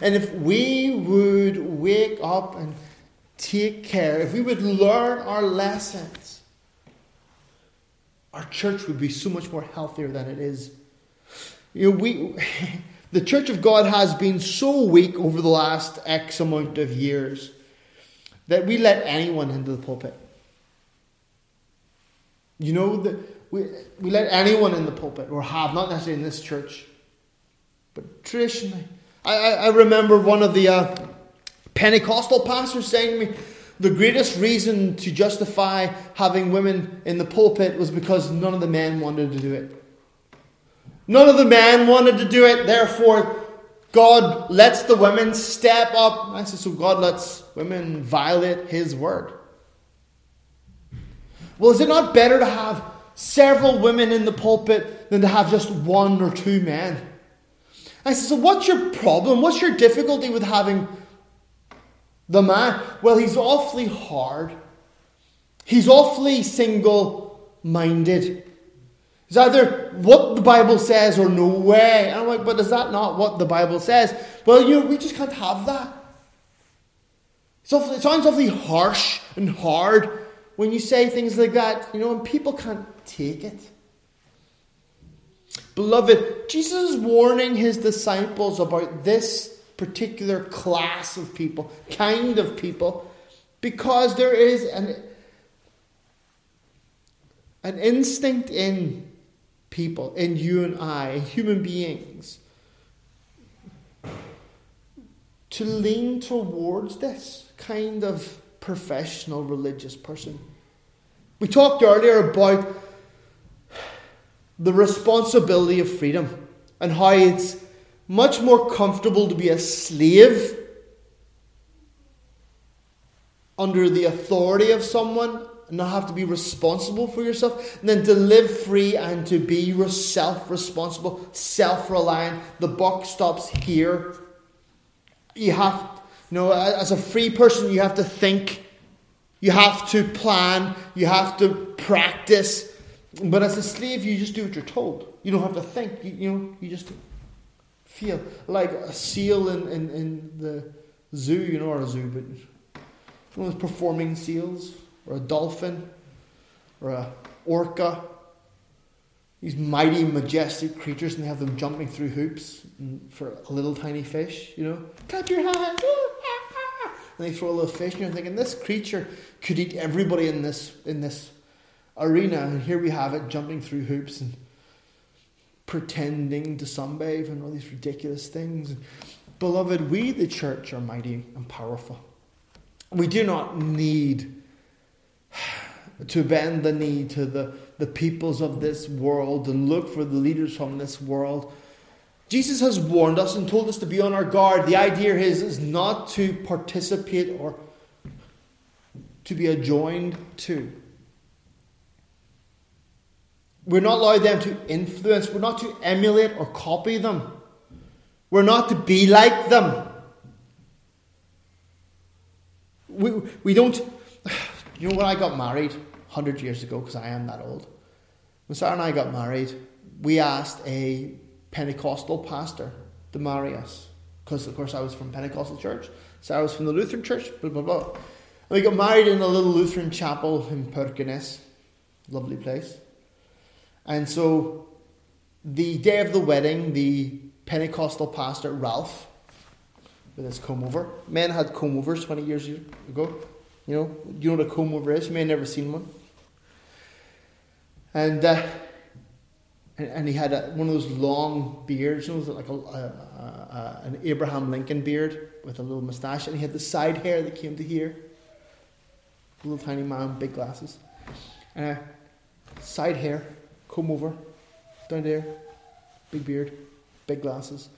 And if we would wake up and take care, if we would learn our lessons, our church would be so much more healthier than it is. You know, we The Church of God has been so weak over the last X amount of years that we let anyone into the pulpit. You know, that we, we let anyone in the pulpit, or have, not necessarily in this church, but traditionally. I, I, I remember one of the uh, Pentecostal pastors saying to me, the greatest reason to justify having women in the pulpit was because none of the men wanted to do it. None of the men wanted to do it, therefore, God lets the women step up. I said, so God lets women violate His word. Well, is it not better to have several women in the pulpit than to have just one or two men? I said, so what's your problem? What's your difficulty with having the man? Well, he's awfully hard. He's awfully single minded. It's either what the Bible says or no way. And I'm like, but is that not what the Bible says? Well, you know, we just can't have that. Awfully, it sounds awfully harsh and hard. when you say things like that, you know, and people can't take it. Beloved, Jesus is warning his disciples about this particular class of people, kind of people, because there is an, an instinct in people, in you and I, human beings, to lean towards this kind of professional religious person. We talked earlier about the responsibility of freedom and how it's much more comfortable to be a slave under the authority of someone and not have to be responsible for yourself, than to live free and to be self responsible, self reliant. The buck stops here. You have, you know, as a free person, you have to think, you have to plan, you have to practice. But as a slave, you just do what you're told. You don't have to think. You, you know, you just feel like a seal in, in, in the zoo. You know, or a zoo, but one of those performing seals, or a dolphin, or a orca. These mighty, majestic creatures, and they have them jumping through hoops for a little tiny fish. You know, clap your hands. And they throw a little fish, and you're thinking, this creature could eat everybody in this in this arena, and here we have it jumping through hoops and pretending to sunbathe and all these ridiculous things. Beloved, we, the church, are mighty and powerful. We do not need to bend the knee to the, the peoples of this world and look for the leaders from this world. Jesus has warned us and told us to be on our guard. The idea is, is not to participate or to be adjoined to. We're not allowed them to influence. We're not to emulate or copy them. We're not to be like them. We, we don't. You know, when I got married 100 years ago, because I am that old, when Sarah and I got married, we asked a Pentecostal pastor to marry us. Because, of course, I was from Pentecostal church. Sarah was from the Lutheran church, blah, blah, blah. And we got married in a little Lutheran chapel in Perkins. Lovely place. And so the day of the wedding, the Pentecostal pastor, Ralph, with his comb over, men had comb overs 20 years ago. You know, you know what a comb over is? You may have never seen one. And, uh, and, and, he had a, one of those long beards, you know, like a, a, an Abraham Lincoln beard with a little moustache, and he had the side hair that came to here. Little tiny man, big glasses. Uh, side hair come over, down there, big beard, big glasses.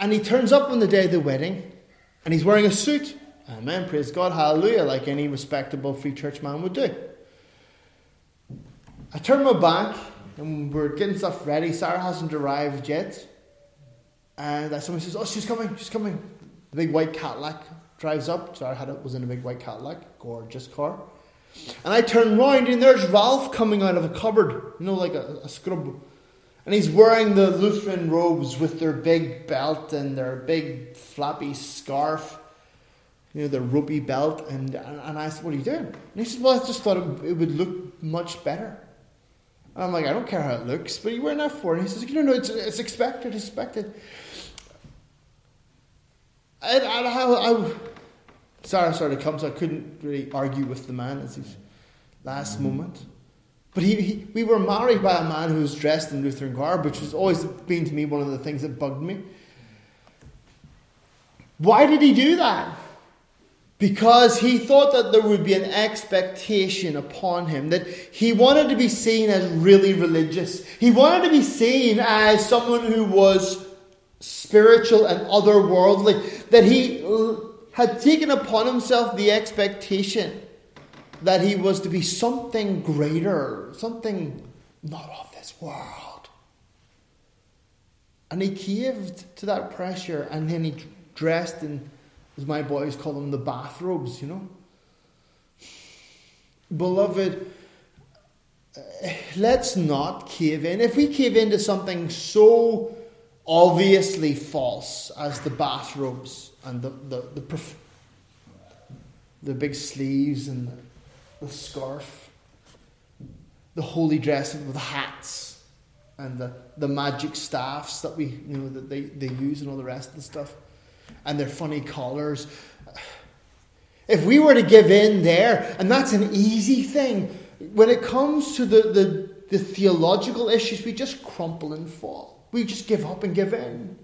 And he turns up on the day of the wedding, and he's wearing a suit. Amen, praise God, hallelujah, like any respectable free church man would do. I turn my back, and we're getting stuff ready. Sarah hasn't arrived yet. And someone says, Oh, she's coming, she's coming. The big white Cadillac drives up. Sarah had it, was in a big white Cadillac, gorgeous car. And I turn round and there's Ralph coming out of a cupboard, you know, like a, a scrub. And he's wearing the Lutheran robes with their big belt and their big flappy scarf, you know, their ropey belt. And, and I said, What are you doing? And he said, Well, I just thought it, it would look much better. And I'm like, I don't care how it looks, but you wearing that for? And he says, You know, no, it's, it's expected, expected. And, and I, I, Sarah sort of comes, so I couldn't really argue with the man at his last mm-hmm. moment. But he, he, we were married by a man who was dressed in Lutheran garb, which has always been to me one of the things that bugged me. Why did he do that? Because he thought that there would be an expectation upon him, that he wanted to be seen as really religious. He wanted to be seen as someone who was spiritual and otherworldly, that he had taken upon himself the expectation that he was to be something greater, something not of this world. And he caved to that pressure and then he dressed in, as my boys call them, the bathrobes, you know. Beloved, uh, let's not cave in. If we cave into something so obviously false as the bathrobes and the, the, the, the big sleeves and the scarf, the holy dress with the hats, and the, the magic staffs that we you know that they, they use and all the rest of the stuff, and their funny collars. If we were to give in there, and that's an easy thing, when it comes to the, the, the theological issues, we just crumple and fall. We just give up and give in.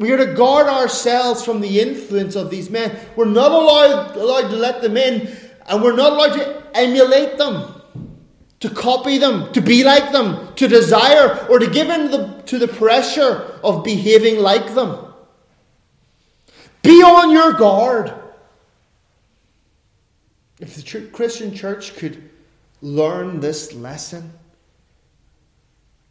We are to guard ourselves from the influence of these men. We're not allowed, allowed to let them in, and we're not allowed to emulate them, to copy them, to be like them, to desire, or to give in the, to the pressure of behaving like them. Be on your guard. If the Christian church could learn this lesson,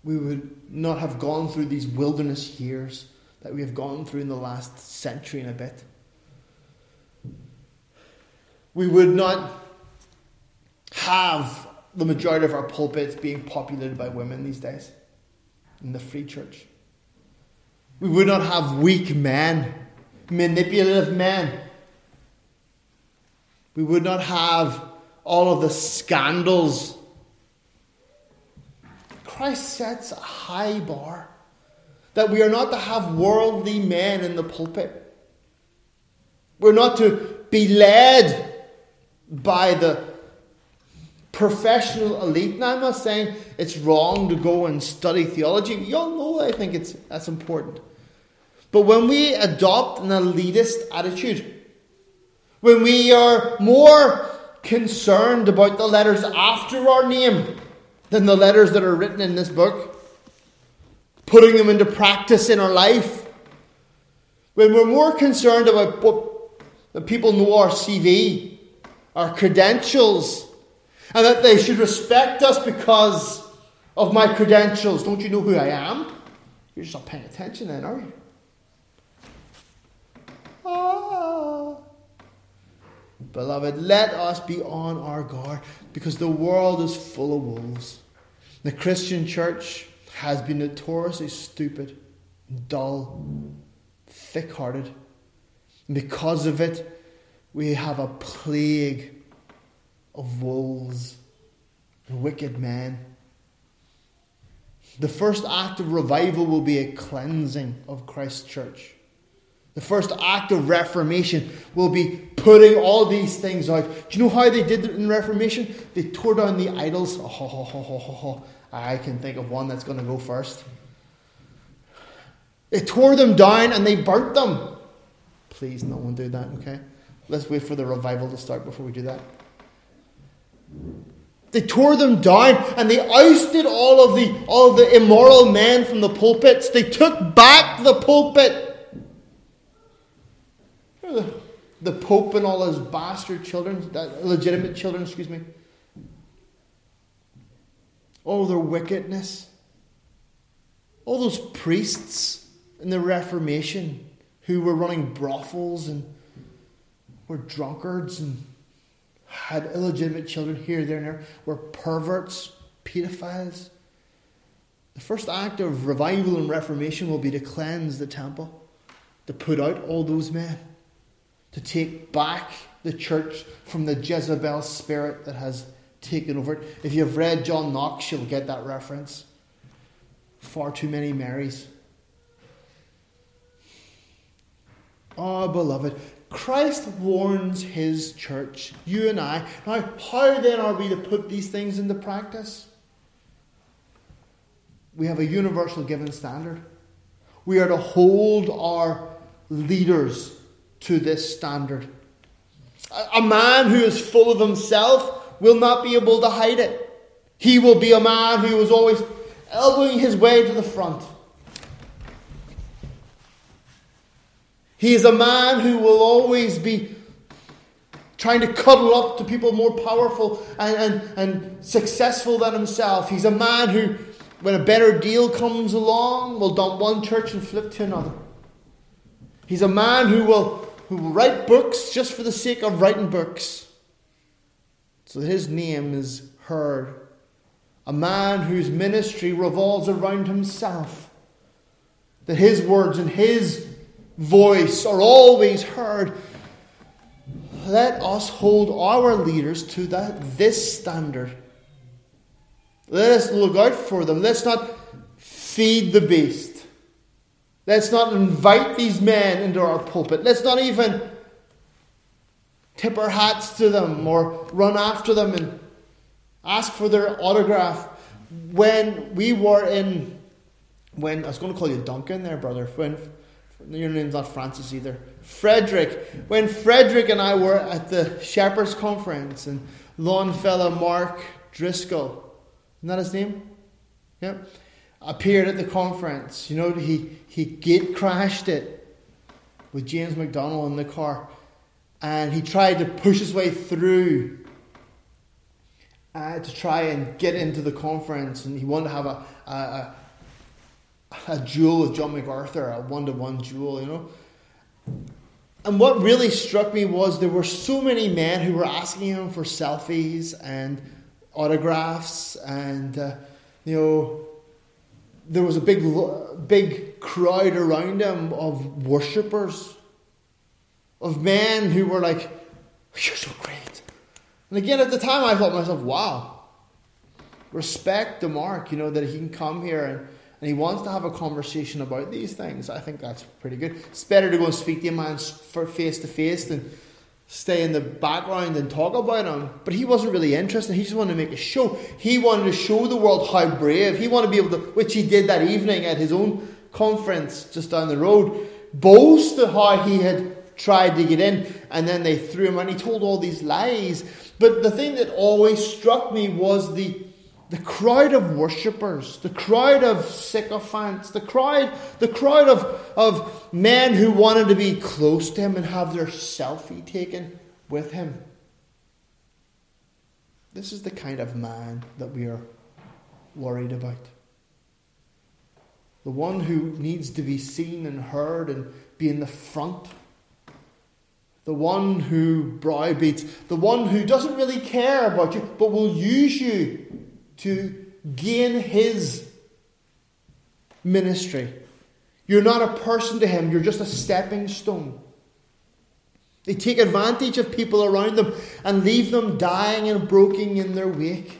we would not have gone through these wilderness years that we have gone through in the last century and a bit. We would not have the majority of our pulpits being populated by women these days in the free church. We would not have weak men, manipulative men. We would not have all of the scandals. Christ sets a high bar that we are not to have worldly men in the pulpit. We're not to be led by the professional elite. Now, I'm not saying it's wrong to go and study theology. You all know I think it's, that's important. But when we adopt an elitist attitude, when we are more concerned about the letters after our name than the letters that are written in this book, putting them into practice in our life. When we're more concerned about what the people know our CV, our credentials, and that they should respect us because of my credentials. Don't you know who I am? You're just not paying attention then, are you? Ah. Beloved, let us be on our guard because the world is full of wolves. The Christian church has been notoriously stupid, dull, thick hearted. Because of it, we have a plague of wolves wicked men. The first act of revival will be a cleansing of Christ's church. The first act of reformation will be putting all these things out. Do you know how they did it in Reformation? They tore down the idols. Oh. I can think of one that's going to go first. They tore them down and they burnt them. Please, no one do that, okay? Let's wait for the revival to start before we do that. They tore them down and they ousted all of the all of the immoral men from the pulpits. They took back the pulpit the, the Pope and all his bastard children, legitimate children, excuse me. All their wickedness. All those priests in the Reformation who were running brothels and were drunkards and had illegitimate children here, there, and there, were perverts, pedophiles. The first act of revival and reformation will be to cleanse the temple, to put out all those men to take back the church from the Jezebel spirit that has taken over it. If you've read John Knox, you'll get that reference. Far too many Marys. Oh, beloved, Christ warns his church, you and I. Now, how then are we to put these things into practice? We have a universal given standard. We are to hold our leaders to this standard. A man who is full of himself will not be able to hide it. He will be a man who is always elbowing his way to the front. He is a man who will always be trying to cuddle up to people more powerful and, and, and successful than himself. He's a man who, when a better deal comes along, will dump one church and flip to another. He's a man who will who will write books just for the sake of writing books. So his name is heard. A man whose ministry revolves around himself. That his words and his voice are always heard. let us hold our leaders to that this standard. Let us look out for them. Let's not feed the beast. Let's not invite these men into our pulpit. Let's not even tip our hats to them or run after them and ask for their autograph. When we were in, when I was going to call you Duncan there, brother. When your name's not Francis either. Frederick. When Frederick and I were at the Shepherds Conference and Longfellow Mark Driscoll, isn't that his name? Yep. Appeared at the conference. You know, he, he gate crashed it with James MacDonald in the car. And he tried to push his way through uh, to try and get into the conference. And he wanted to have a, a, a, duel with John MacArthur, a one to one duel, you know. And what really struck me was there were so many men who were asking him for selfies and autographs, and uh, you know, there was a big, big crowd around him of worshippers, of men who were like, oh, "You're so great." And again, at the time, I thought myself, "Wow, respect the mark." You know that he can come here and and he wants to have a conversation about these things, I think that's pretty good. It's better to go and speak to a man face to face than stay in the background and talk about him. But he wasn't really interested. He just wanted to make a show. He wanted to show the world how brave. He wanted to be able to, which he did that evening at his own conference just down the road, boast of how he had tried to get in and then they threw him and he told all these lies. But the thing that always struck me was the the crowd of worshippers, the crowd of sycophants, the crowd, the crowd of, of men who wanted to be close to him and have their selfie taken with him. This is the kind of man that we are worried about. The one who needs to be seen and heard and be in the front. The one who browbeats. The one who doesn't really care about you but will use you to gain his ministry. You're not a person to him, you're just a stepping stone. They take advantage of people around them and leave them dying and broken in their wake.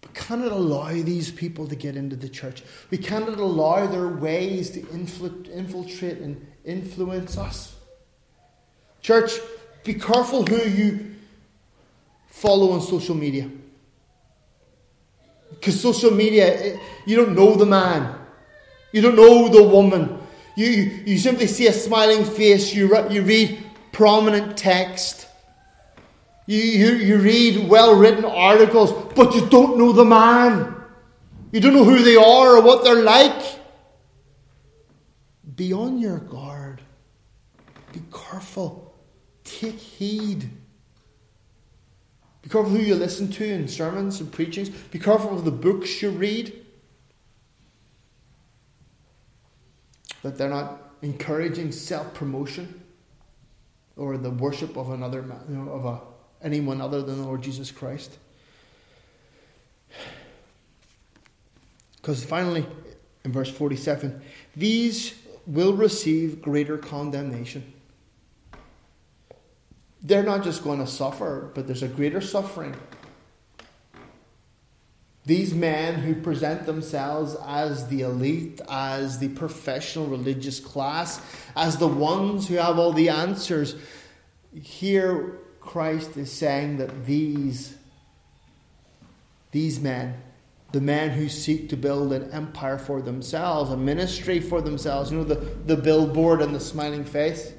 But cannot allow these people to get into the church. We cannot allow their ways to infiltrate and influence us. Church, be careful who you follow on social media. Because social media, you don't know the man, you don't know the woman. You, you simply see a smiling face, you, you read prominent text, you, you, you read well written articles, but you don't know the man. You don't know who they are or what they're like. Be on your guard. Be careful. Take heed. Be careful who you listen to in sermons and preachings. Be careful of the books you read. That they're not encouraging self promotion or the worship of another man, you know, of a, anyone other than the Lord Jesus Christ. Because finally, in verse 47, these will receive greater condemnation they're not just going to suffer, but there's a greater suffering. These men who present themselves as the elite, as the professional religious class, as the ones who have all the answers, here Christ is saying that these, these men, the men who seek to build an empire for themselves, a ministry for themselves, you know, the, the billboard and the smiling face,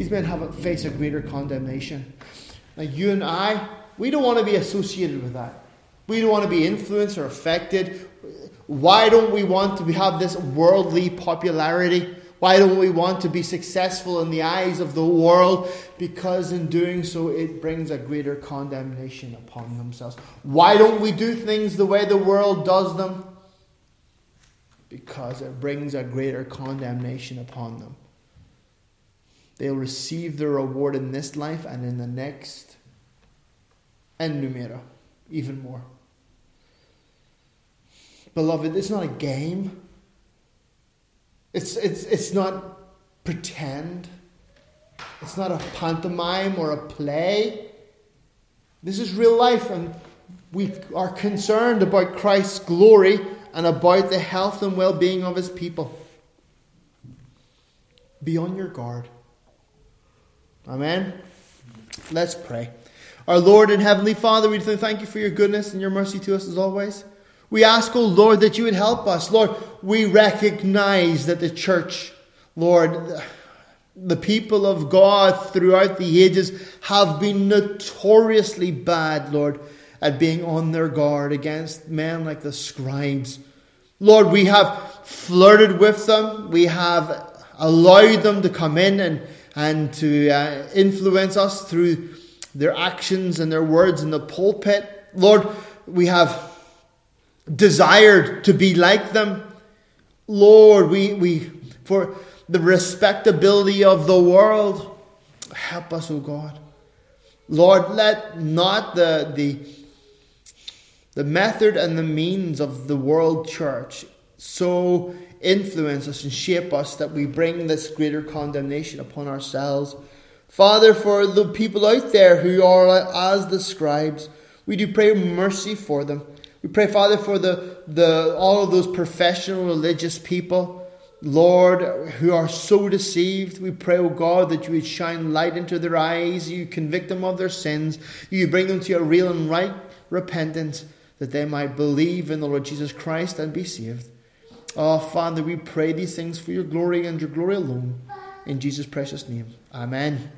these men have faced a greater condemnation. Now, you and I, we don't want to be associated with that. We don't want to be influenced or affected. Why don't we want to have this worldly popularity? Why don't we want to be successful in the eyes of the world? Because in doing so, it brings a greater condemnation upon themselves. Why don't we do things the way the world does them? Because it brings a greater condemnation upon them. They'll receive their reward in this life and in the next, and numero, even more. Beloved, it's not a game. It's, it's, it's not pretend. It's not a pantomime or a play. This is real life, and we are concerned about Christ's glory and about the health and well being of his people. Be on your guard. Amen. Let's pray. Our Lord and Heavenly Father, we thank you for your goodness and your mercy to us as always. We ask, O oh Lord, that you would help us. Lord, we recognize that the church, Lord, the people of God throughout the ages have been notoriously bad, Lord, at being on their guard against men like the scribes. Lord, we have flirted with them. We have allowed them to come in and, and to uh, influence us through their actions and their words in the pulpit. Lord, we have desired to be like them. Lord, we, we for the respectability of the world, help us, O oh God. Lord, let not the, the, the method and the means of the world church so influence us and shape us that we bring this greater condemnation upon ourselves. Father, for the people out there who are as the scribes, we do pray mercy for them. We pray, Father, for the, the, all of those professional religious people, Lord, who are so deceived. We pray, O oh God, that you would shine light into their eyes, you convict them of their sins, you bring them to a real and right repentance, that they might believe in the Lord Jesus Christ and be saved. Oh, Father, we pray these things for your glory and your glory alone. In Jesus' precious name. Amen.